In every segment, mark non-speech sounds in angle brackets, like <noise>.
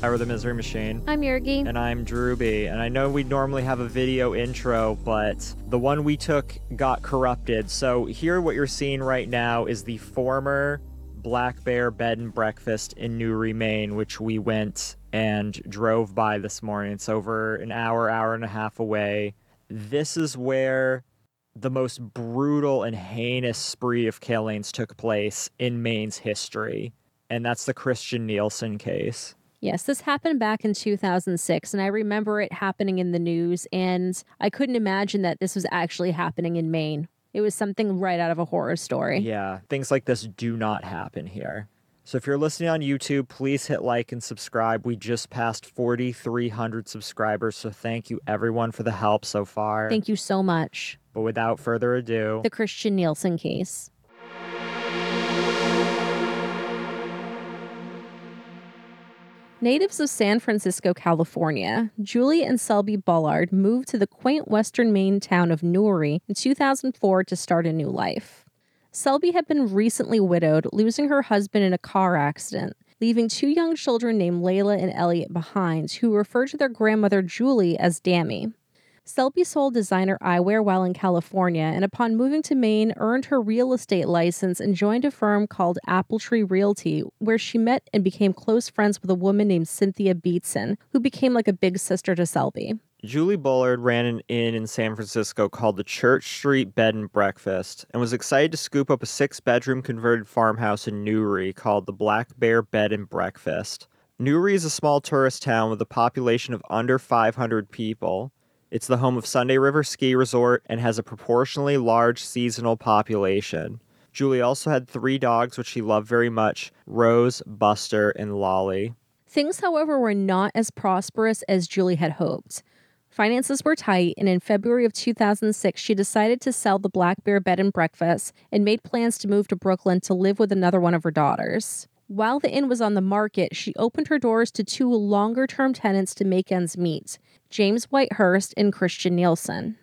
Ira the Misery Machine. I'm Yurgi. And I'm Drewby. And I know we normally have a video intro, but the one we took got corrupted. So here what you're seeing right now is the former Black Bear Bed and Breakfast in Newry, Maine, which we went and drove by this morning. It's over an hour, hour and a half away. This is where the most brutal and heinous spree of killings took place in Maine's history. And that's the Christian Nielsen case. Yes, this happened back in 2006, and I remember it happening in the news, and I couldn't imagine that this was actually happening in Maine. It was something right out of a horror story. Yeah, things like this do not happen here. So if you're listening on YouTube, please hit like and subscribe. We just passed 4,300 subscribers, so thank you everyone for the help so far. Thank you so much. But without further ado, the Christian Nielsen case. Natives of San Francisco, California, Julie and Selby Bullard moved to the quaint western Maine town of Newry in 2004 to start a new life. Selby had been recently widowed, losing her husband in a car accident, leaving two young children named Layla and Elliot behind, who referred to their grandmother Julie as Dammy. Selby sold designer eyewear while in California, and upon moving to Maine, earned her real estate license and joined a firm called Appletree Realty, where she met and became close friends with a woman named Cynthia Beatson, who became like a big sister to Selby. Julie Bullard ran an inn in San Francisco called the Church Street Bed and Breakfast and was excited to scoop up a six bedroom converted farmhouse in Newry called the Black Bear Bed and Breakfast. Newry is a small tourist town with a population of under 500 people. It's the home of Sunday River Ski Resort and has a proportionally large seasonal population. Julie also had three dogs, which she loved very much Rose, Buster, and Lolly. Things, however, were not as prosperous as Julie had hoped. Finances were tight, and in February of 2006, she decided to sell the Black Bear Bed and Breakfast and made plans to move to Brooklyn to live with another one of her daughters. While the inn was on the market, she opened her doors to two longer term tenants to make ends meet James Whitehurst and Christian Nielsen.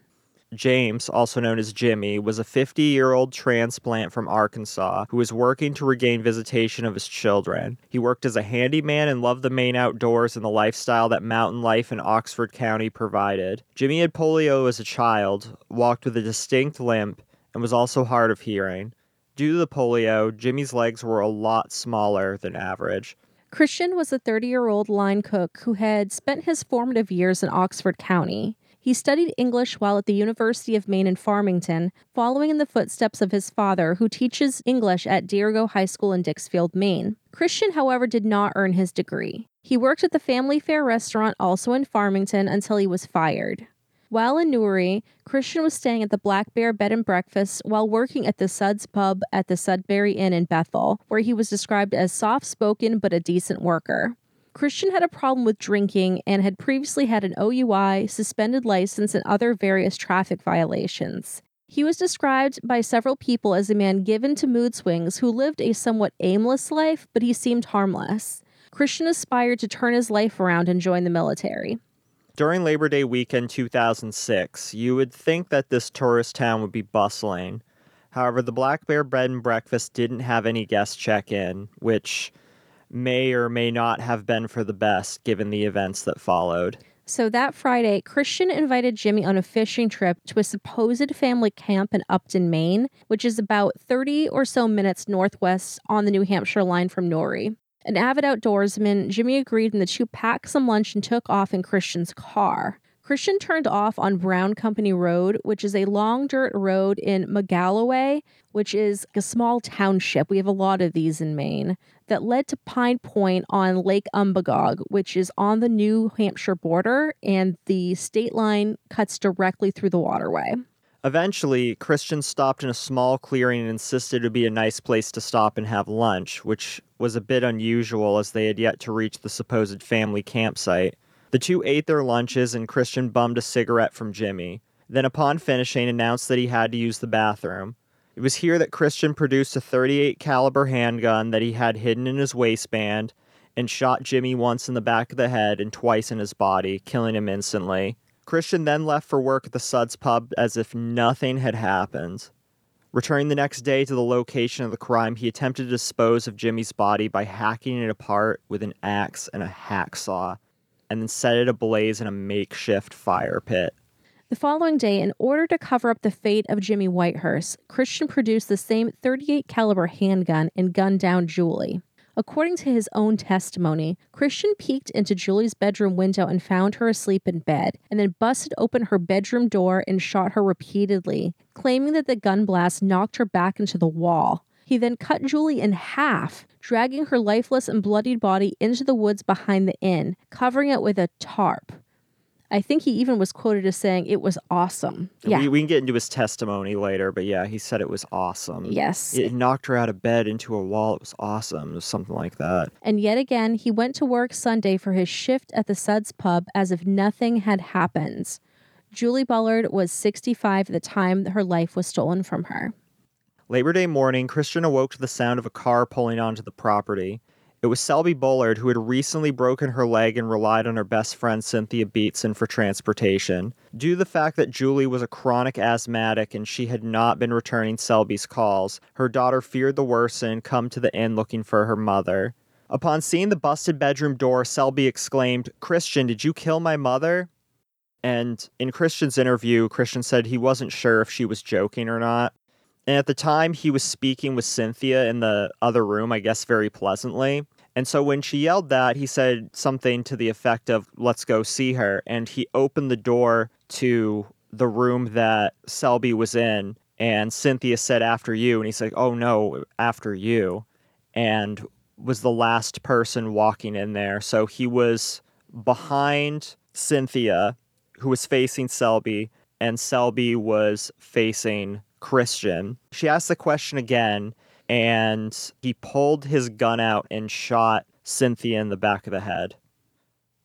James, also known as Jimmy, was a 50 year old transplant from Arkansas who was working to regain visitation of his children. He worked as a handyman and loved the Maine outdoors and the lifestyle that mountain life in Oxford County provided. Jimmy had polio as a child, walked with a distinct limp, and was also hard of hearing. Due to the polio, Jimmy's legs were a lot smaller than average. Christian was a 30 year old line cook who had spent his formative years in Oxford County. He studied English while at the University of Maine in Farmington, following in the footsteps of his father, who teaches English at Dirigo High School in Dixfield, Maine. Christian, however, did not earn his degree. He worked at the Family Fare restaurant also in Farmington until he was fired. While in Newry, Christian was staying at the Black Bear Bed and Breakfast while working at the Suds Pub at the Sudbury Inn in Bethel, where he was described as soft spoken but a decent worker. Christian had a problem with drinking and had previously had an OUI, suspended license, and other various traffic violations. He was described by several people as a man given to mood swings who lived a somewhat aimless life, but he seemed harmless. Christian aspired to turn his life around and join the military. During Labor Day weekend 2006, you would think that this tourist town would be bustling. However, the Black Bear Bed and Breakfast didn't have any guest check in, which may or may not have been for the best given the events that followed. So that Friday, Christian invited Jimmy on a fishing trip to a supposed family camp in Upton, Maine, which is about 30 or so minutes northwest on the New Hampshire line from Newry. An avid outdoorsman, Jimmy agreed and the two packed some lunch and took off in Christian's car. Christian turned off on Brown Company Road, which is a long dirt road in Magalloway, which is a small township. We have a lot of these in Maine that led to Pine Point on Lake Umbagog, which is on the New Hampshire border, and the state line cuts directly through the waterway. Eventually, Christian stopped in a small clearing and insisted it would be a nice place to stop and have lunch, which was a bit unusual as they had yet to reach the supposed family campsite. The two ate their lunches and Christian bummed a cigarette from Jimmy, then upon finishing announced that he had to use the bathroom. It was here that Christian produced a 38 caliber handgun that he had hidden in his waistband and shot Jimmy once in the back of the head and twice in his body, killing him instantly. Christian then left for work at the Suds pub as if nothing had happened. Returning the next day to the location of the crime, he attempted to dispose of Jimmy's body by hacking it apart with an axe and a hacksaw, and then set it ablaze in a makeshift fire pit. The following day, in order to cover up the fate of Jimmy Whitehurst, Christian produced the same 38 caliber handgun and gunned down Julie. According to his own testimony, Christian peeked into Julie's bedroom window and found her asleep in bed, and then busted open her bedroom door and shot her repeatedly, claiming that the gun blast knocked her back into the wall. He then cut Julie in half, dragging her lifeless and bloodied body into the woods behind the inn, covering it with a tarp. I think he even was quoted as saying it was awesome. Yeah. We, we can get into his testimony later, but yeah, he said it was awesome. yes. It knocked her out of bed into a wall. It was awesome. It was something like that. And yet again, he went to work Sunday for his shift at the Suds pub as if nothing had happened. Julie Bullard was 65 at the time her life was stolen from her. Labor Day morning, Christian awoke to the sound of a car pulling onto the property. It was Selby Bullard, who had recently broken her leg and relied on her best friend Cynthia Beatson for transportation. Due to the fact that Julie was a chronic asthmatic and she had not been returning Selby's calls, her daughter feared the worst and come to the inn looking for her mother. Upon seeing the busted bedroom door, Selby exclaimed, Christian, did you kill my mother? And in Christian's interview, Christian said he wasn't sure if she was joking or not. And at the time, he was speaking with Cynthia in the other room, I guess very pleasantly. And so when she yelled that, he said something to the effect of, let's go see her. And he opened the door to the room that Selby was in. And Cynthia said, after you. And he said, oh no, after you. And was the last person walking in there. So he was behind Cynthia, who was facing Selby, and Selby was facing Christian. She asked the question again, and he pulled his gun out and shot Cynthia in the back of the head.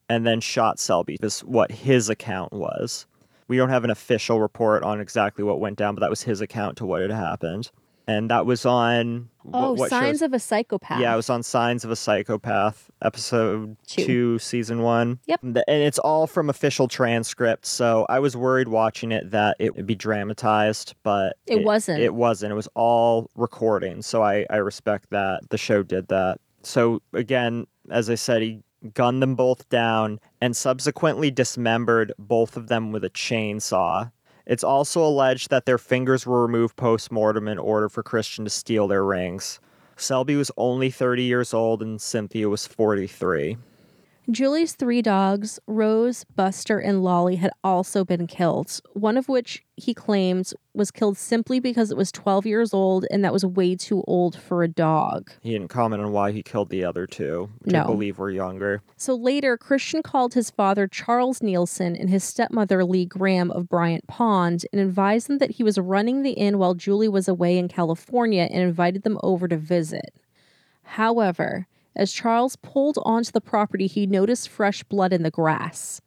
And then shot Selby, is what his account was. We don't have an official report on exactly what went down, but that was his account to what had happened. And that was on Oh, what, what signs shows? of a psychopath. Yeah, it was on Signs of a Psychopath, episode Two. two, season one. Yep. And it's all from official transcripts. So I was worried watching it that it would be dramatized, but It wasn't. It wasn't. It was all recording. So I, I respect that. The show did that. So again, as I said, he gunned them both down and subsequently dismembered both of them with a chainsaw. It's also alleged that their fingers were removed post mortem in order for Christian to steal their rings. Selby was only 30 years old and Cynthia was 43. Julie's three dogs, Rose, Buster, and Lolly, had also been killed, one of which he claims was killed simply because it was 12 years old and that was way too old for a dog. He didn't comment on why he killed the other two, which I believe were younger. So later, Christian called his father Charles Nielsen and his stepmother Lee Graham of Bryant Pond and advised them that he was running the inn while Julie was away in California and invited them over to visit. However, as Charles pulled onto the property, he noticed fresh blood in the grass.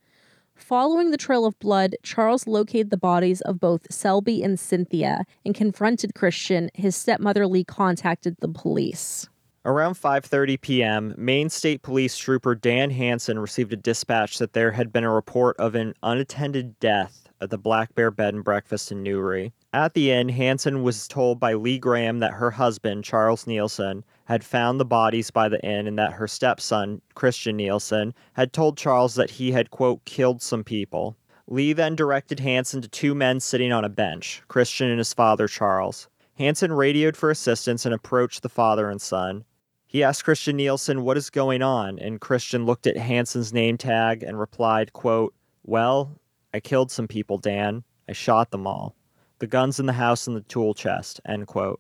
Following the trail of blood, Charles located the bodies of both Selby and Cynthia and confronted Christian. His stepmother Lee contacted the police. Around 5:30 p.m., Maine State Police Trooper Dan Hansen received a dispatch that there had been a report of an unattended death at the Black Bear Bed and Breakfast in Newry. At the inn, Hansen was told by Lee Graham that her husband, Charles Nielsen, had found the bodies by the inn and that her stepson, Christian Nielsen, had told Charles that he had, quote, killed some people. Lee then directed Hansen to two men sitting on a bench, Christian and his father, Charles. Hansen radioed for assistance and approached the father and son. He asked Christian Nielsen what is going on, and Christian looked at Hansen's name tag and replied, quote, Well, I killed some people, Dan. I shot them all. The guns in the house and the tool chest, end quote.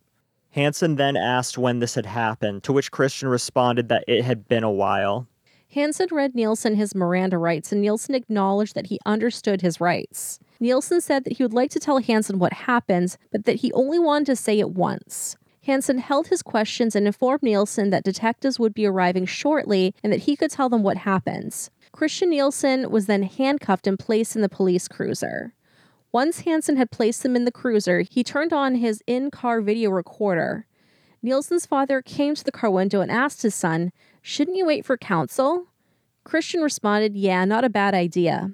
Hansen then asked when this had happened, to which Christian responded that it had been a while. Hansen read Nielsen his Miranda rights, and Nielsen acknowledged that he understood his rights. Nielsen said that he would like to tell Hansen what happened, but that he only wanted to say it once. Hansen held his questions and informed Nielsen that detectives would be arriving shortly and that he could tell them what happened. Christian Nielsen was then handcuffed and placed in the police cruiser. Once Hansen had placed them in the cruiser, he turned on his in car video recorder. Nielsen's father came to the car window and asked his son, Shouldn't you wait for counsel? Christian responded, Yeah, not a bad idea.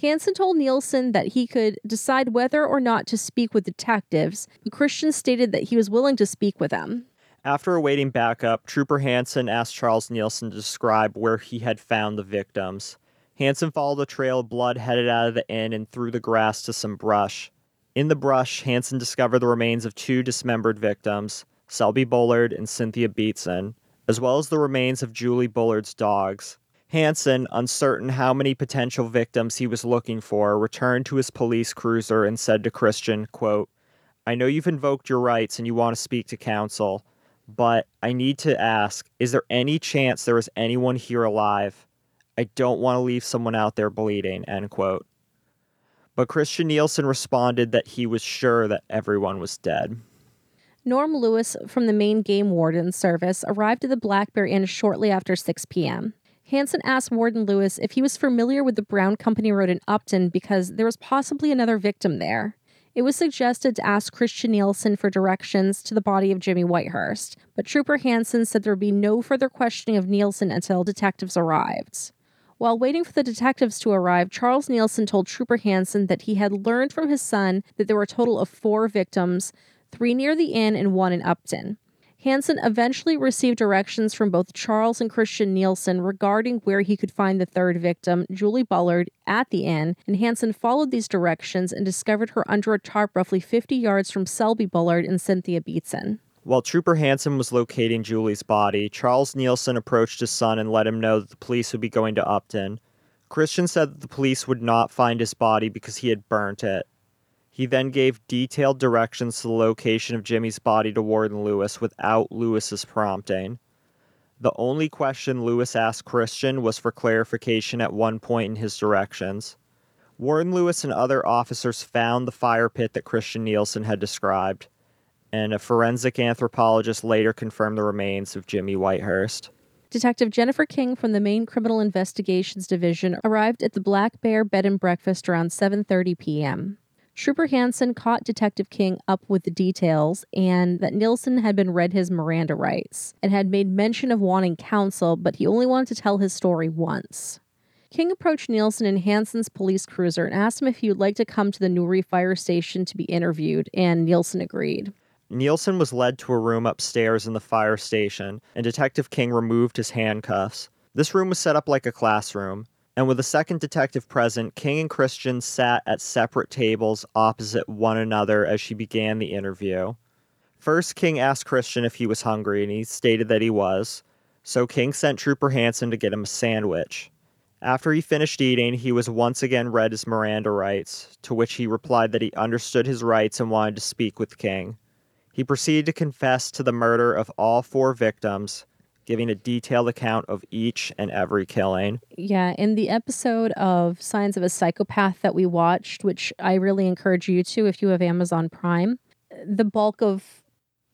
Hansen told Nielsen that he could decide whether or not to speak with detectives. Christian stated that he was willing to speak with them. After awaiting backup, Trooper Hansen asked Charles Nielsen to describe where he had found the victims. Hansen followed a trail of blood headed out of the inn and through the grass to some brush. In the brush, Hansen discovered the remains of two dismembered victims, Selby Bullard and Cynthia Beatson, as well as the remains of Julie Bullard's dogs. Hansen, uncertain how many potential victims he was looking for, returned to his police cruiser and said to Christian, quote, I know you've invoked your rights and you want to speak to counsel, but I need to ask, is there any chance there is anyone here alive? I don't want to leave someone out there bleeding, end quote. But Christian Nielsen responded that he was sure that everyone was dead. Norm Lewis from the Maine Game Warden Service arrived at the Black Bear Inn shortly after 6 p.m. Hansen asked Warden Lewis if he was familiar with the Brown Company Road in Upton because there was possibly another victim there. It was suggested to ask Christian Nielsen for directions to the body of Jimmy Whitehurst, but Trooper Hansen said there would be no further questioning of Nielsen until detectives arrived. While waiting for the detectives to arrive, Charles Nielsen told Trooper Hansen that he had learned from his son that there were a total of four victims, three near the inn and one in Upton. Hansen eventually received directions from both Charles and Christian Nielsen regarding where he could find the third victim, Julie Bullard, at the inn, and Hansen followed these directions and discovered her under a tarp roughly 50 yards from Selby Bullard and Cynthia Beatson. While Trooper Hansen was locating Julie's body, Charles Nielsen approached his son and let him know that the police would be going to Upton. Christian said that the police would not find his body because he had burnt it. He then gave detailed directions to the location of Jimmy's body to Warden Lewis without Lewis's prompting. The only question Lewis asked Christian was for clarification at one point in his directions. Warden Lewis and other officers found the fire pit that Christian Nielsen had described, and a forensic anthropologist later confirmed the remains of Jimmy Whitehurst. Detective Jennifer King from the Maine Criminal Investigations Division arrived at the Black Bear Bed and Breakfast around 7:30 p.m. Trooper Hansen caught Detective King up with the details and that Nielsen had been read his Miranda rights and had made mention of wanting counsel, but he only wanted to tell his story once. King approached Nielsen in Hansen's police cruiser and asked him if he would like to come to the Newry fire station to be interviewed, and Nielsen agreed. Nielsen was led to a room upstairs in the fire station, and Detective King removed his handcuffs. This room was set up like a classroom and with a second detective present, King and Christian sat at separate tables opposite one another as she began the interview. First, King asked Christian if he was hungry, and he stated that he was, so King sent Trooper Hansen to get him a sandwich. After he finished eating, he was once again read his Miranda rights, to which he replied that he understood his rights and wanted to speak with King. He proceeded to confess to the murder of all four victims, giving a detailed account of each and every killing. Yeah, in the episode of Signs of a Psychopath that we watched, which I really encourage you to if you have Amazon Prime, the bulk of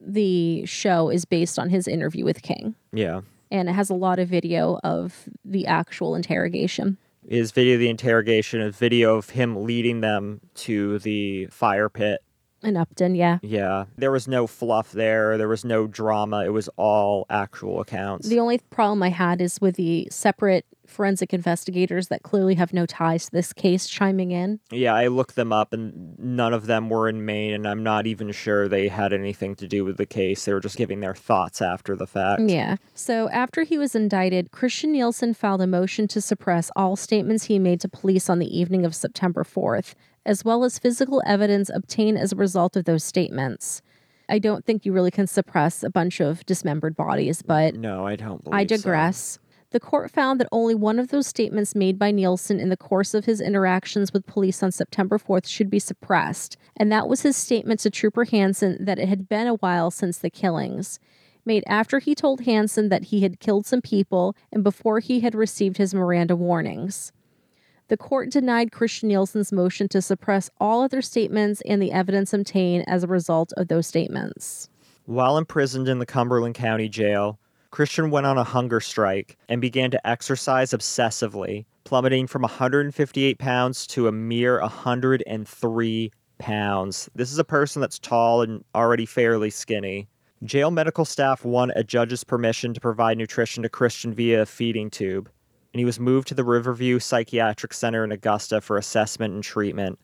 the show is based on his interview with King. Yeah. And it has a lot of video of the actual interrogation. Is video of the interrogation, a video of him leading them to the fire pit in Upton, yeah. Yeah. There was no fluff there. There was no drama. It was all actual accounts. The only problem I had is with the separate forensic investigators that clearly have no ties to this case chiming in. Yeah, I looked them up and none of them were in Maine, and I'm not even sure they had anything to do with the case. They were just giving their thoughts after the fact. Yeah. So after he was indicted, Christian Nielsen filed a motion to suppress all statements he made to police on the evening of September 4th, as well as physical evidence obtained as a result of those statements. I don't think you really can suppress a bunch of dismembered bodies, but no, I don't. I digress. So. The court found that only one of those statements made by Nielsen in the course of his interactions with police on September 4th should be suppressed, and that was his statement to Trooper Hansen that it had been a while since the killings, made after he told Hansen that he had killed some people and before he had received his Miranda warnings the court denied Christian Nielsen's motion to suppress all other statements and the evidence obtained as a result of those statements. While imprisoned in the Cumberland County Jail, Christian went on a hunger strike and began to exercise obsessively, plummeting from 158 pounds to a mere 103 pounds. This is a person that's tall and already fairly skinny. Jail medical staff won a judge's permission to provide nutrition to Christian via a feeding tube. And he was moved to the Riverview Psychiatric Center in Augusta for assessment and treatment.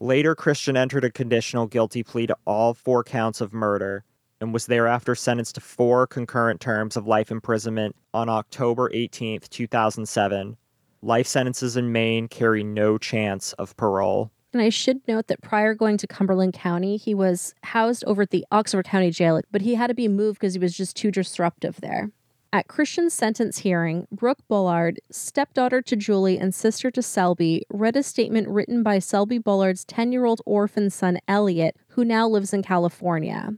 Later, Christian entered a conditional guilty plea to all four counts of murder and was thereafter sentenced to four concurrent terms of life imprisonment on October 18, 2007. Life sentences in Maine carry no chance of parole. And I should note that prior going to Cumberland County, he was housed over at the Oxford County Jail, but he had to be moved because he was just too disruptive there. At Christian's sentence hearing, Brooke Bullard, stepdaughter to Julie and sister to Selby, read a statement written by Selby Bullard's 10 year old orphan son, Elliot, who now lives in California.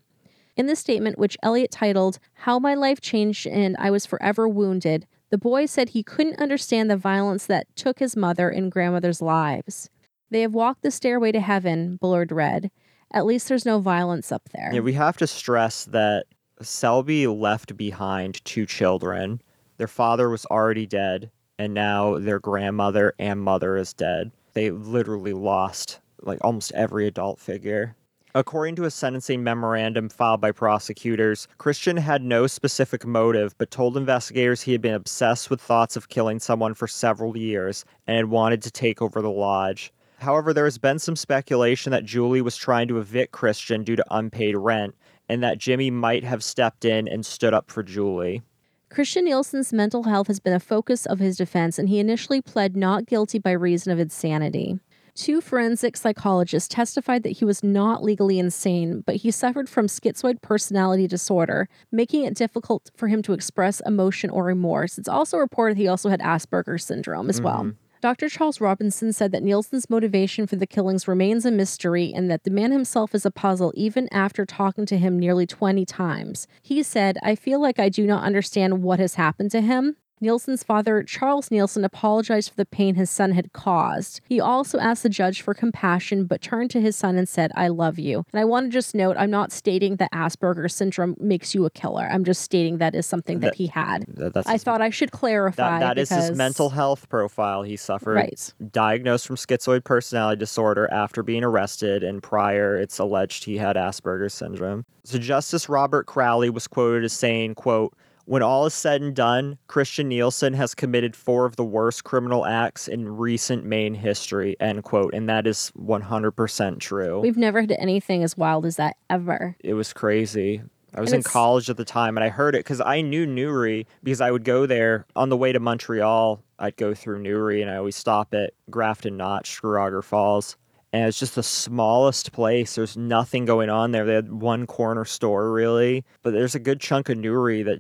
In the statement, which Elliot titled, How My Life Changed and I Was Forever Wounded, the boy said he couldn't understand the violence that took his mother and grandmother's lives. They have walked the stairway to heaven, Bullard read. At least there's no violence up there. Yeah, we have to stress that Selby left behind two children. Their father was already dead, and now their grandmother and mother is dead. They literally lost like almost every adult figure. According to a sentencing memorandum filed by prosecutors, Christian had no specific motive but told investigators he had been obsessed with thoughts of killing someone for several years and had wanted to take over the lodge. However, there has been some speculation that Julie was trying to evict Christian due to unpaid rent, and that Jimmy might have stepped in and stood up for Julie. Christian Nielsen's mental health has been a focus of his defense, and he initially pled not guilty by reason of insanity. Two forensic psychologists testified that he was not legally insane, but he suffered from schizoid personality disorder, making it difficult for him to express emotion or remorse. It's also reported he also had Asperger's syndrome as mm-hmm. well. Dr. Charles Robinson said that Nielsen's motivation for the killings remains a mystery and that the man himself is a puzzle even after talking to him nearly 20 times. He said, I feel like I do not understand what has happened to him. Nielsen's father, Charles Nielsen, apologized for the pain his son had caused. He also asked the judge for compassion, but turned to his son and said, I love you. And I want to just note, I'm not stating that Asperger's syndrome makes you a killer. I'm just stating that is something that, that he had. That, I thought I should clarify. That, that because, is his mental health profile. He suffered, right. diagnosed from schizoid personality disorder after being arrested, and prior, it's alleged he had Asperger's syndrome. So Justice Robert Crowley was quoted as saying, quote, when all is said and done, Christian Nielsen has committed four of the worst criminal acts in recent Maine history, end quote. And that is 100% true. We've never had anything as wild as that ever. It was crazy. I was in college at the time and I heard it because I knew Newry because I would go there on the way to Montreal. I'd go through Newry and I always stop at Grafton Notch, Screw Auger Falls. And it's just the smallest place. There's nothing going on there. They had one corner store, really. But there's a good chunk of Newry that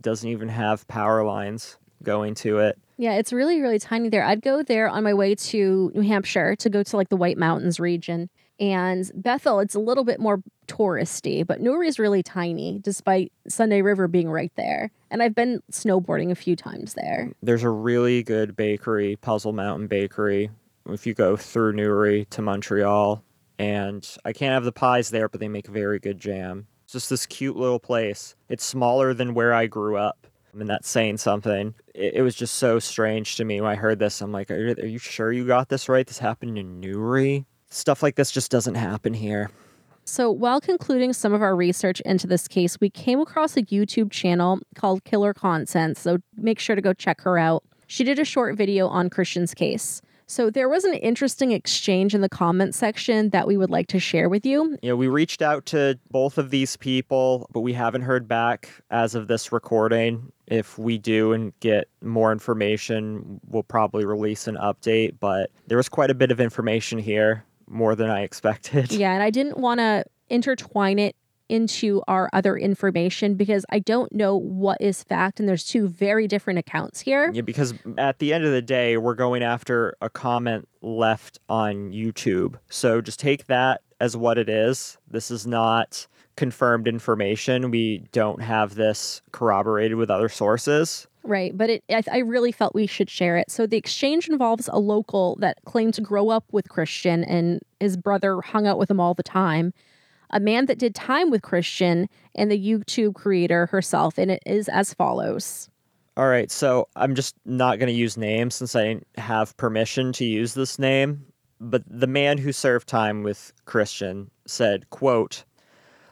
doesn't even have power lines going to it. Yeah, it's really, really tiny there. I'd go there on my way to New Hampshire to go to like the White Mountains region. And Bethel, it's a little bit more touristy, but Newry is really tiny despite Sunday River being right there. And I've been snowboarding a few times there. There's a really good bakery, Puzzle Mountain Bakery, if you go through Newry to Montreal. And I can't have the pies there, but they make very good jam. It's just this cute little place. It's smaller than where I grew up. I mean, that's saying something. It, it was just so strange to me when I heard this. I'm like, are, are you sure you got this right? This happened in Newry? Stuff like this just doesn't happen here. So, while concluding some of our research into this case, we came across a YouTube channel called Killer Content. So, make sure to go check her out. She did a short video on Christian's case. So there was an interesting exchange in the comment section that we would like to share with you. Yeah, we reached out to both of these people, but we haven't heard back as of this recording. If we do and get more information, we'll probably release an update. But there was quite a bit of information here, more than I expected. Yeah, and I didn't want to intertwine it into our other information because I don't know what is fact, and there's two very different accounts here. Yeah, because at the end of the day, we're going after a comment left on YouTube. So just take that as what it is. This is not confirmed information. We don't have this corroborated with other sources. Right, but it, I, I, really felt we should share it. So the exchange involves a local that claimed to grow up with Christian, and his brother hung out with him all the time a man that did time with Christian, and the YouTube creator herself. And it is as follows. All right, so I'm just not going to use names since I didn't have permission to use this name. But the man who served time with Christian said, quote,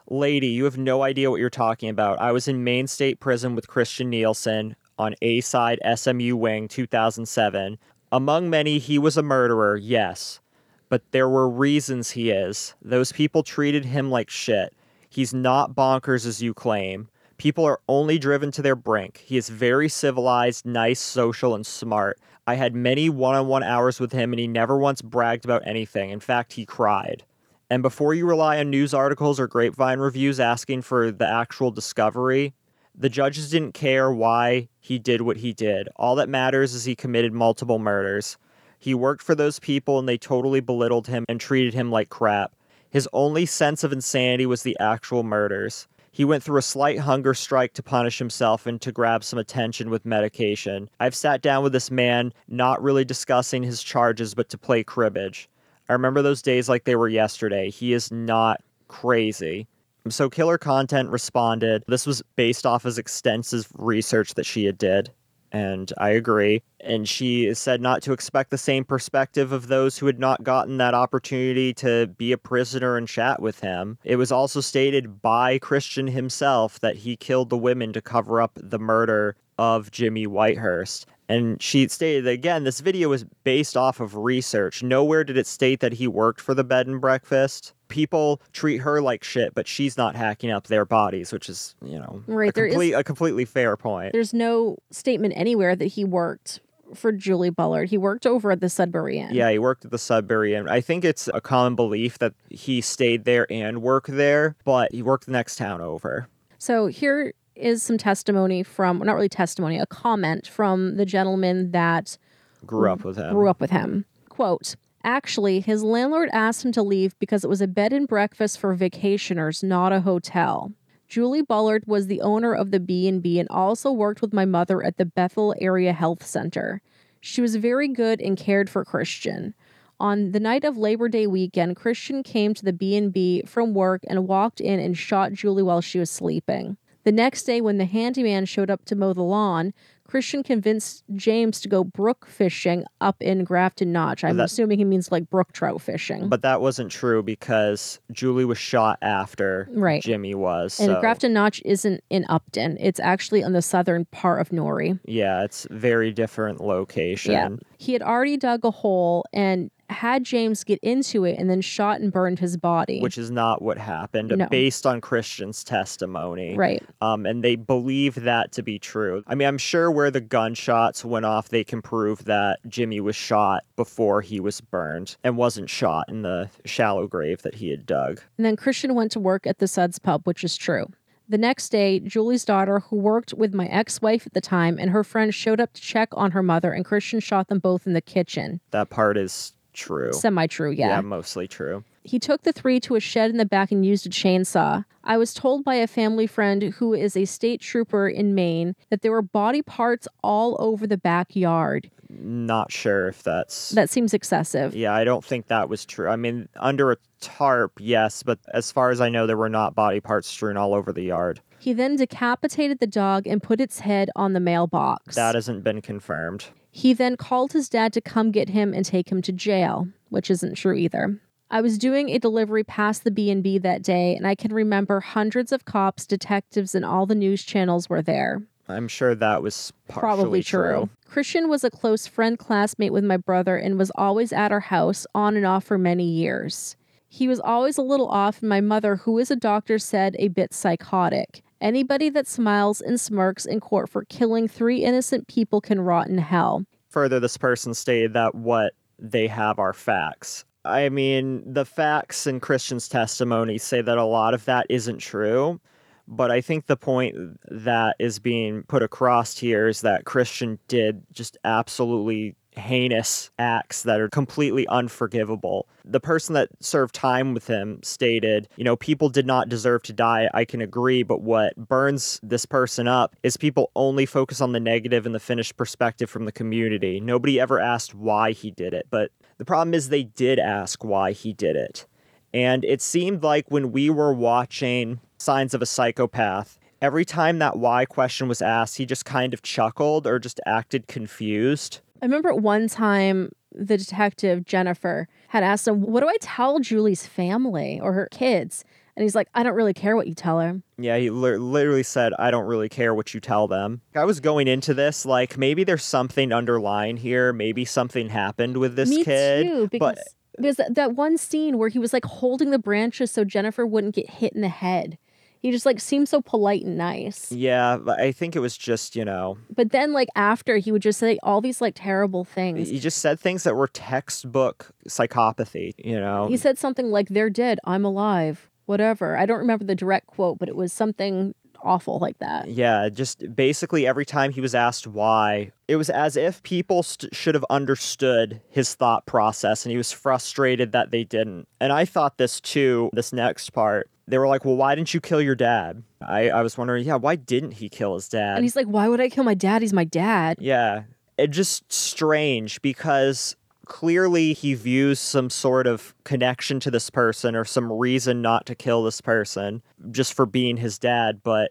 Lady, you have no idea what you're talking about. I was in Maine State Prison with Christian Nielsen. on A Side SMU Wing 2007. Among many, he was a murderer, yes, but there were reasons he is. Those people treated him like shit. He's not bonkers as you claim. People are only driven to their brink. He is very civilized, nice, social, and smart. I had many one on one hours with him, and he never once bragged about anything. In fact, he cried. And before you rely on news articles or grapevine reviews asking for the actual discovery, the judges didn't care why he did what he did. All that matters is he committed multiple murders. He worked for those people and they totally belittled him and treated him like crap. His only sense of insanity was the actual murders. He went through a slight hunger strike to punish himself and to grab some attention with medication. I've sat down with this man, not really discussing his charges, but to play cribbage. I remember those days like they were yesterday. He is not crazy. So Killer Content responded. This was based off his extensive research that she had did and I agree. And she said not to expect the same perspective of those who had not gotten that opportunity to be a prisoner and chat with him. It was also stated by Christian himself that he killed the women to cover up the murder of Jimmy Whitehurst. And she stated again, this video was based off of research. Nowhere did it state that he worked for the bed and breakfast. People treat her like shit, but she's not hacking up their bodies, which is, you know, Right, a, there is- complete, a completely fair point. There's no statement anywhere that he worked for Julie Bullard. He worked over at the Sudbury Inn. Yeah, he worked at the Sudbury Inn. I think it's a common belief that he stayed there and worked there, but he worked the next town over. So here is some testimony from, not really testimony, a comment from the gentleman that Grew up with him. grew up with him. Quote, Actually, his landlord asked him to leave because it was a bed and breakfast for vacationers, not a hotel. Julie Bullard was the owner of the B&B and also worked with my mother at the Bethel Area Health Center. She was very good and cared for Christian. On the night of Labor Day weekend, Christian came to the B&B from work and walked in and shot Julie while she was sleeping. The next day when the handyman showed up to mow the lawn, Christian convinced James to go brook fishing up in Grafton Notch. I'm that- assuming he means like brook trout fishing. But that wasn't true because Julie was shot after Right. Jimmy was. and so, Grafton Notch isn't in Upton. It's actually on the southern part of Newry. yeah, it's very different location. Yeah. He had already dug a hole and had James get into it and then shot and burned his body. Which is not what happened No. based on Christian's testimony. right. Um, and they believe that to be true. I mean, I'm sure where the gunshots went off, they can prove that Jimmy was shot before he was burned and wasn't shot in the shallow grave that he had dug. And then Christian went to work at the Suds pub, which is true. The next day, Julie's daughter, who worked with my ex wife at the time, and her friend showed up to check on her mother, and Christian shot them both in the kitchen. That part is true. Semi true, yeah. mostly true. He took the three to a shed in the back and used a chainsaw. I was told by a family friend who is a state trooper in Maine that there were body parts all over the backyard. Not sure if that's. That seems excessive. yeah, I don't think that was true. I mean, under a tarp, yes, but as far as I know, there were not body parts strewn all over the yard. He then decapitated the dog and put its head on the mailbox. That hasn't been confirmed. He then called his dad to come get him and take him to jail, which isn't true either. I was doing a delivery past the B&B that day and I can remember hundreds of cops, detectives and all the news channels were there. I'm sure that was Probably true. Christian was a close friend classmate with my brother and was always at our house on and off for many years. He was always a little off and my mother, who is a doctor, said a bit psychotic. Anybody that smiles and smirks in court for killing three innocent people can rot in hell. Further, this person stated that what they have are facts. I mean, the facts in Christian's testimony say that a lot of that isn't true. But I think the point that is being put across here is that Christian did just absolutely heinous acts that are completely unforgivable. The person that served time with him stated, you know, people did not deserve to die. I can agree, but what burns this person up is people only focus on the negative and the finished perspective from the community. Nobody ever asked why he did it, but the problem is they did ask why he did it. And it seemed like when we were watching Signs of a Psychopath, every time that why question was asked, he just kind of chuckled or just acted confused. I remember at one time the detective Jennifer had asked him, What do I tell Julie's family or her kids? And he's like, I don't really care what you tell her. Yeah, he li- literally said, I don't really care what you tell them. I was going into this like maybe there's something underlying here. Maybe something happened with this Me kid. too, because but because that, that one scene where he was like holding the branches so Jennifer wouldn't get hit in the head. He just like seemed so polite and nice. yeah, but I think it was just, you know, But then like after he would just say all these like terrible things. he just said things that were textbook psychopathy, you know. He said something like they're dead, I'm alive, whatever. I don't remember the direct quote, but it was something awful like that. Yeah, just basically every time he was asked why, it was as if people st- should have understood his thought process and he was frustrated that they didn't. And I thought this too, this next part. They were like, well, why didn't you kill your dad? I, I was wondering, yeah, why didn't he kill his dad? And he's like, Why would I kill my dad? He's my dad. Yeah. It just strange because clearly he views some sort of connection to this person or some reason not to kill this person just for being his dad, but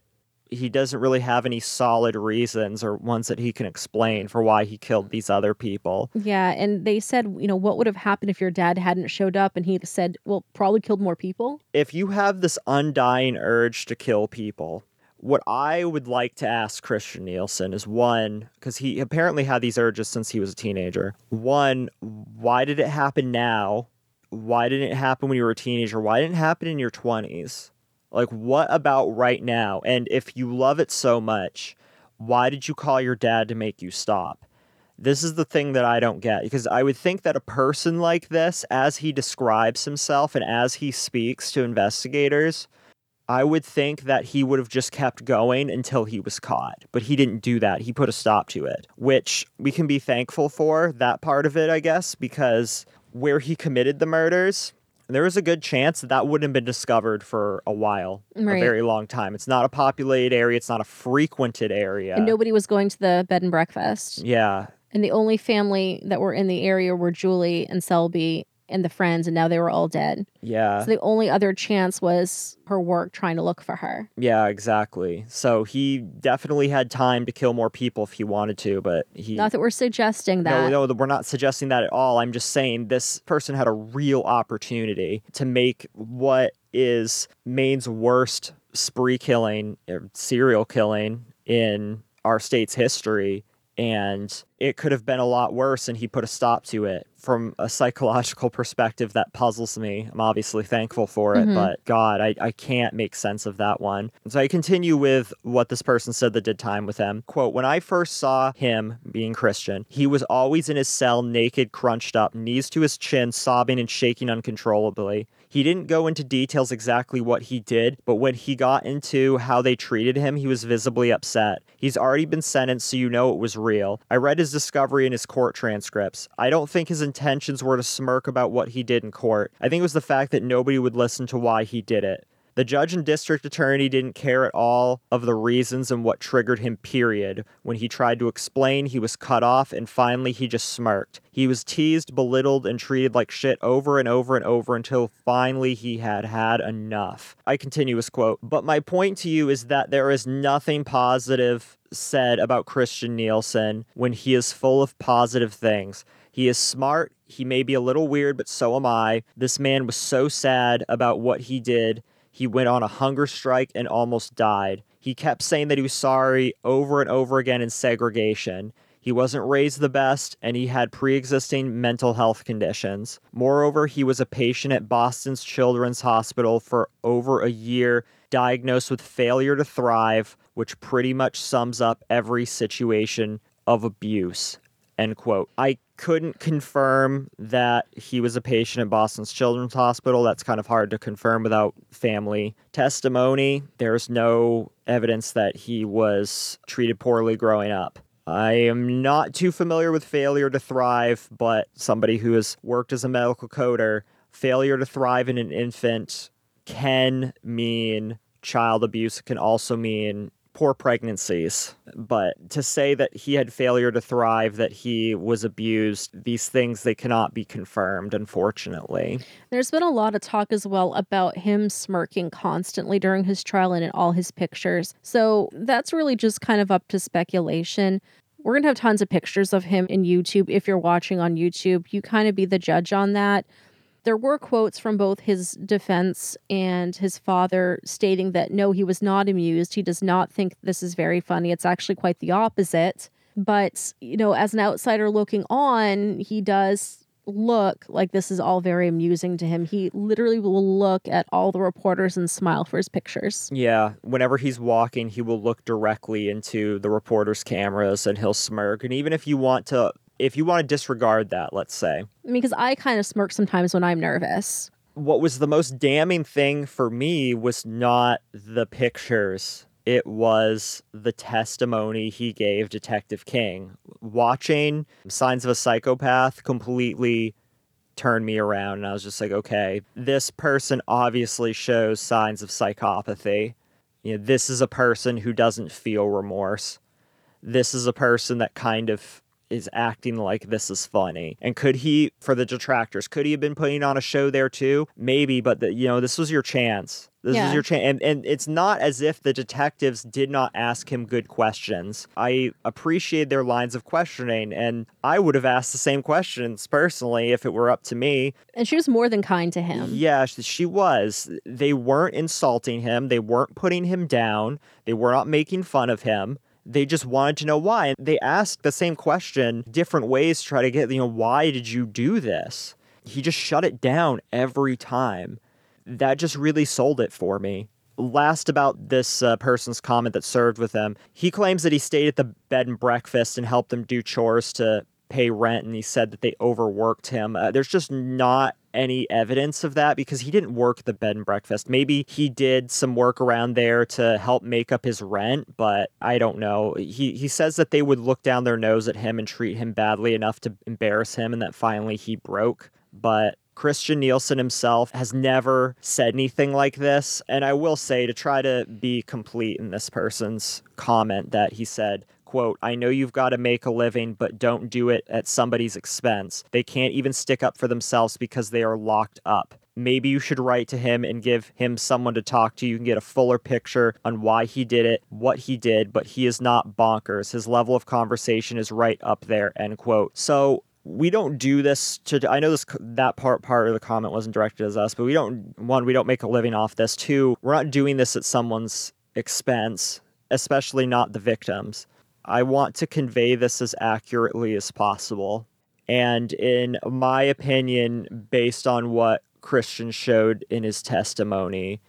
he doesn't really have any solid reasons or ones that he can explain for why he killed these other people. Yeah, and they said, you know, what would have happened if your dad hadn't showed up? And he said, well, probably killed more people. If you have this undying urge to kill people, what I would like to ask Christian Nielsen is one, because he apparently had these urges since he was a teenager. One, why did it happen now? Why didn't it happen when you were a teenager? Why didn't it happen in your 20s? Like, what about right now? And if you love it so much, why did you call your dad to make you stop? This is the thing that I don't get because I would think that a person like this, as he describes himself and as he speaks to investigators, I would think that he would have just kept going until he was caught. But he didn't do that. He put a stop to it, which we can be thankful for, that part of it, I guess, because where he committed the murders, there was a good chance that that wouldn't have been discovered for a while, Right. a very long time. It's not a populated area, it's not a frequented area. And nobody was going to the bed and breakfast. yeah, And the only family that were in the area were Julie and Selby and the friends, and now they were all dead. yeah. So the only other chance was her work trying to look for her. Yeah, exactly. So he definitely had time to kill more people if he wanted to, but he Not that we're suggesting that. No, no, we're not suggesting that at all. I'm just saying this person had a real opportunity to make what is Maine's worst spree killing, or serial killing in our state's history. And it could have been a lot worse, and he put a stop to it. From a psychological perspective, that puzzles me. I'm obviously thankful for it, Mhm. but God, I, I can't make sense of that one. So I continue with what this person said that did time with him. Quote, when I first saw him being Christian, he was always in his cell, naked, crunched up, knees to his chin, sobbing and shaking uncontrollably. He didn't go into details exactly what he did, but when he got into how they treated him, he was visibly upset. He's already been sentenced, so you know it was real. I read his discovery in his court transcripts. I don't think his intentions were to smirk about what he did in court. I think it was the fact that nobody would listen to why he did it. The judge and district attorney didn't care at all of the reasons and what triggered him, period. When he tried to explain, he was cut off, and finally he just smirked. He was teased, belittled, and treated like shit over and over and over until finally he had had enough. I continue his quote, but my point to you is that there is nothing positive said about Christian Nielsen when he is full of positive things. He is smart. He may be a little weird, but so am I. This man was so sad about what he did. He went on a hunger strike and almost died. He kept saying that he was sorry over and over again in segregation. He wasn't raised the best, and he had pre existing mental health conditions. Moreover, he was a patient at Boston's Children's Hospital for over a year, diagnosed with failure to thrive, which pretty much sums up every situation of abuse. End quote. I couldn't confirm that he was a patient at Boston's Children's Hospital. That's kind of hard to confirm without family testimony. There's no evidence that he was treated poorly growing up. I am not too familiar with failure to thrive, but somebody who has worked as a medical coder, failure to thrive in an infant can mean child abuse, it can also mean poor pregnancies. But to say that he had failure to thrive, that he was abused, these things they cannot be confirmed, unfortunately. There's been a lot of talk as well about him smirking constantly during his trial and in all his pictures. So that's really just kind of up to speculation. We're going to have tons of pictures of him in YouTube. If you're watching on YouTube, you kind of be the judge on that. There were quotes from both his defense and his father stating that no, he was not amused. He does not think this is very funny. It's actually quite the opposite. But, you know, as an outsider looking on, he does look like this is all very amusing to him. He literally will look at all the reporters and smile for his pictures. Yeah, whenever he's walking, he will look directly into the reporters' cameras and he'll smirk. And even if you want to if you want to disregard that, let's say. I mean, because I kind of smirk sometimes when I'm nervous. What was the most damning thing for me was not the pictures it was the testimony he gave Detective King. Watching Signs of a Psychopath completely turned me around, and I was just like, okay, this person obviously shows signs of psychopathy. You know, this is a person who doesn't feel remorse. This is a person that kind of is acting like this is funny. And could he, for the detractors, could he have been putting on a show there too? Maybe, but the, you know, this was your chance. This Yeah. is your chance. And, and it's not as if the detectives did not ask him good questions. I appreciate their lines of questioning, and I would have asked the same questions personally if it were up to me. And she was more than kind to him. Yeah, she was. They weren't insulting him. They weren't putting him down. They were not making fun of him. They just wanted to know why. And they asked the same question different ways to try to get, you know, why did you do this? He just shut it down every time. That just really sold it for me. Last about this uh, person's comment that served with him, he claims that he stayed at the bed and breakfast and helped them do chores to pay rent, and he said that they overworked him. Uh, there's just not any evidence of that because he didn't work the bed and breakfast. Maybe he did some work around there to help make up his rent, but I don't know. He he says that they would look down their nose at him and treat him badly enough to embarrass him and that finally he broke. But Christian Nielsen himself has never said anything like this. And I will say to try to be complete in this person's comment that he said, quote, I know you've got to make a living, but don't do it at somebody's expense. They can't even stick up for themselves because they are locked up. Maybe you should write to him and give him someone to talk to. You can get a fuller picture on why he did it, what he did, but he is not bonkers. His level of conversation is right up there, end quote. So we don't do this to i know this that part part of the comment wasn't directed at us but we don't one we don't make a living off this two we're not doing this at someone's expense especially not the victims i want to convey this as accurately as possible. And in my opinion based on what christian showed in his testimony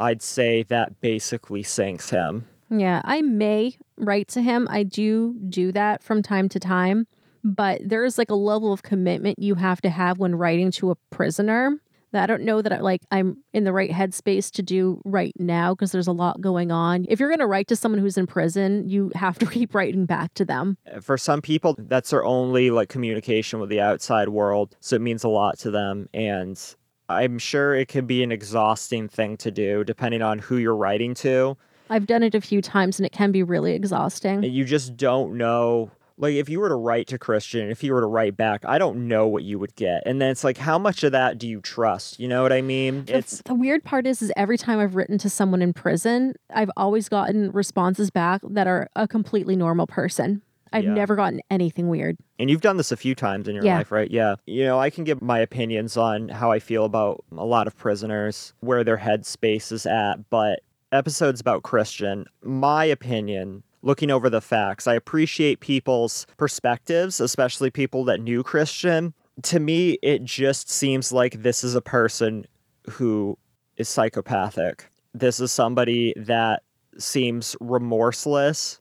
i'd say that basically sinks him. Yeah, I may write to him. I do do that from time to time, but there is like a level of commitment you have to have when writing to a prisoner that I don't know that I, like I'm in the right headspace to do right now because there's a lot going on. If you're going to write to someone who's in prison, you have to <laughs> keep writing back to them. Uh, for some people that's their only like communication with the outside world so it means a lot to them and i'm sure it can be an exhausting thing to do depending on who you're writing to I've done it a few times and it can be really exhausting. and you just don't know like if you were to write to christian if you were to write back i don't know what you would get and then it's like how much of that do you trust you know what i mean The- it's the weird part is is every time I've written to someone in prison, I've always gotten responses back that are a completely normal person. I've Yeah. never gotten anything weird. And you've done this a few times in your Yeah. life, right? Yeah. You know, I can give my opinions on how I feel about a lot of prisoners, where their headspace is at, but episodes about Christian, my opinion, looking over the facts, I appreciate people's perspectives, especially people that knew Christian. To me, it just seems like this is a person who is psychopathic. This is somebody that seems remorseless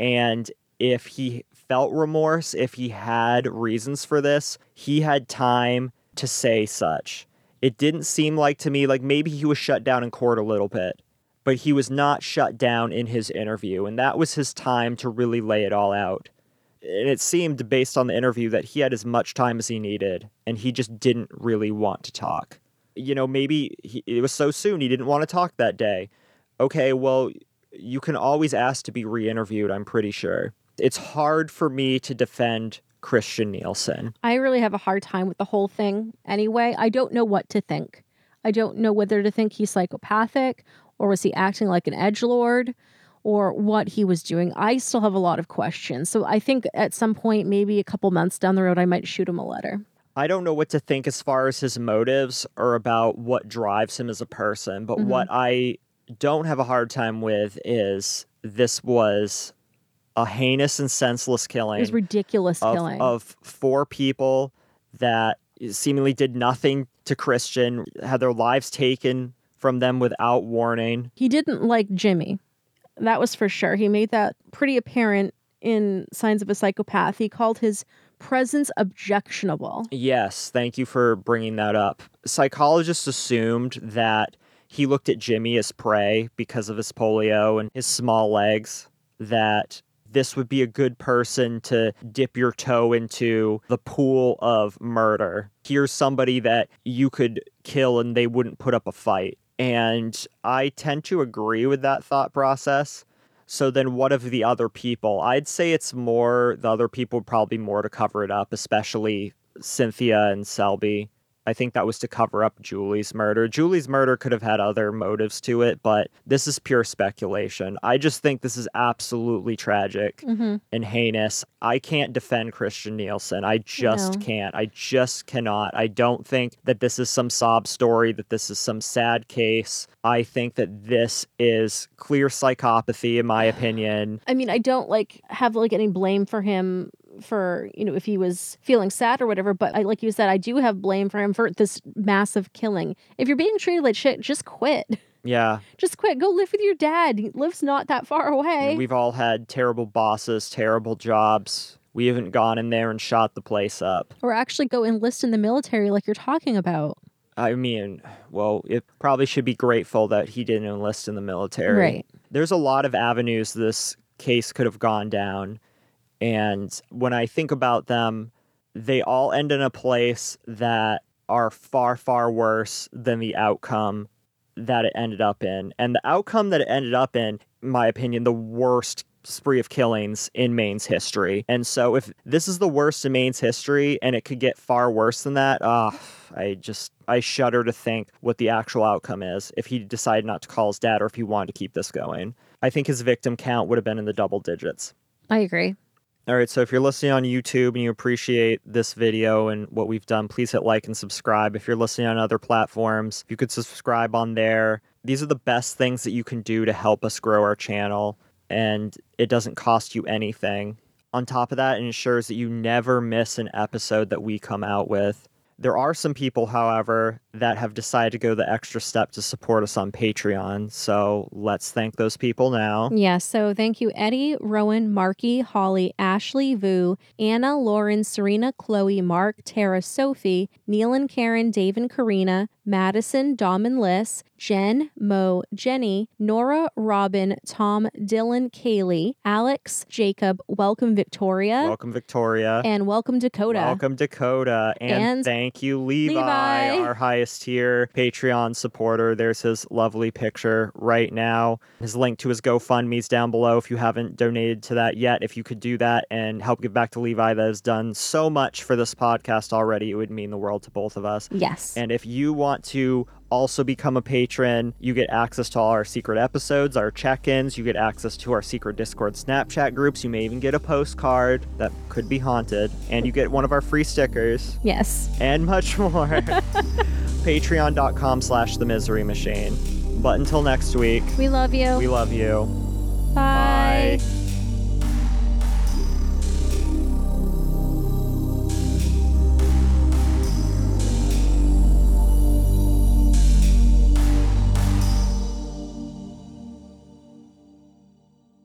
and if he felt remorse, if he had reasons for this, he had time to say such. It didn't seem like to me like maybe he was shut down in court a little bit, but he was not shut down in his interview, and that was his time to really lay it all out. And it seemed, based on the interview, that he had as much time as he needed, and he just didn't really want to talk. You know, maybe he, it was so soon he didn't want to talk that day. Okay, well, you can always ask to be re interviewed, I'm pretty sure. It's hard for me to defend Christian Nielsen. I really have a hard time with the whole thing anyway. I don't know what to think. I don't know whether to think he's psychopathic or was he acting like an edge lord or what he was doing. I still have a lot of questions. So I think at some point, maybe a couple months down the road, I might shoot him a letter. I don't know what to think as far as his motives or about what drives him as a person, but Mhm. what I don't have a hard time with is this was a heinous and senseless killing. It was ridiculous of, killing. of four people that seemingly did nothing to Christian, had their lives taken from them without warning. he didn't like Jimmy. That was for sure. He made that pretty apparent in Signs of a Psychopath. He called his presence objectionable. Yes, thank you for bringing that up. Psychologists assumed that he looked at Jimmy as prey because of his polio and his small legs, that this would be a good person to dip your toe into the pool of murder. Here's somebody that you could kill and they wouldn't put up a fight. And I tend to agree with that thought process. So then what of the other people? I'd say it's more the other people probably more to cover it up, especially Cynthia and Selby. I think that was to cover up Julie's murder. Julie's murder could have had other motives to it, but this is pure speculation. I just think this is absolutely tragic Mm-hmm. and heinous. I can't defend Christian Nielsen. I just No. can't. I just cannot. I don't think that this is some sob story, that this is some sad case. I think that this is clear psychopathy, in my <sighs> opinion. I mean, I don't like have like any blame for him for you know if he was feeling sad or whatever. But I, like you said, I do have blame for him for this massive killing. If you're being treated like shit, just quit. Yeah. <laughs> Just quit. Go live with your dad. He lives not that far away. We've all had terrible bosses, terrible jobs. We haven't gone in there and shot the place up. or actually go enlist in the military, like you're talking about. I mean, well, it probably should be grateful that he didn't enlist in the military. Right. There's a lot of avenues this case could have gone down. And when I think about them, they all end in a place that are far, far worse than the outcome that it ended up in. And the outcome that it ended up in, in my opinion, the worst spree of killings in Maine's history. And so if this is the worst in Maine's history and it could get far worse than that, ah, I just I shudder to think what the actual outcome is if he decided not to call his dad or if he wanted to keep this going. I think his victim count would have been in the double digits. I agree. All right, so if you're listening on YouTube and you appreciate this video and what we've done, please hit like and subscribe. If you're listening on other platforms, you could subscribe on there. These are the best things that you can do to help us grow our channel, and it doesn't cost you anything. On top of that, it ensures that you never miss an episode that we come out with. There are some people, however, that have decided to go the extra step to support us on Patreon. So let's thank those people now. Yeah, so thank you, Eddie, Rowan, Marky, Holly, Ashley, Vu, Anna, Lauren, Serena, Chloe, Mark, Tara, Sophie, Neil and Karen, Dave and Karina, Madison, Dom and Liz, Jen, Mo, Jenny, Nora, Robin, Tom, Dylan, Kaylee, Alex, Jacob, welcome Victoria, Welcome, Victoria. and welcome Dakota. Welcome, Dakota. And, And thank you, Levi, Levi. our highest tier Patreon supporter. There's his lovely picture right now. His link to his GoFundMe's down below if you haven't donated to that yet. If you could do that and help give back to Levi, that has done so much for this podcast already, it would mean the world to both of us. Yes. And if you want to also become a patron, you get access to all our secret episodes, our check ins, you get access to our secret Discord Snapchat groups. You may even get a postcard that could be haunted, and you get one of our free stickers, yes. and much more. <laughs> Patreon.com slash the misery machine. But until next week, We love you. we love you. Bye. Bye.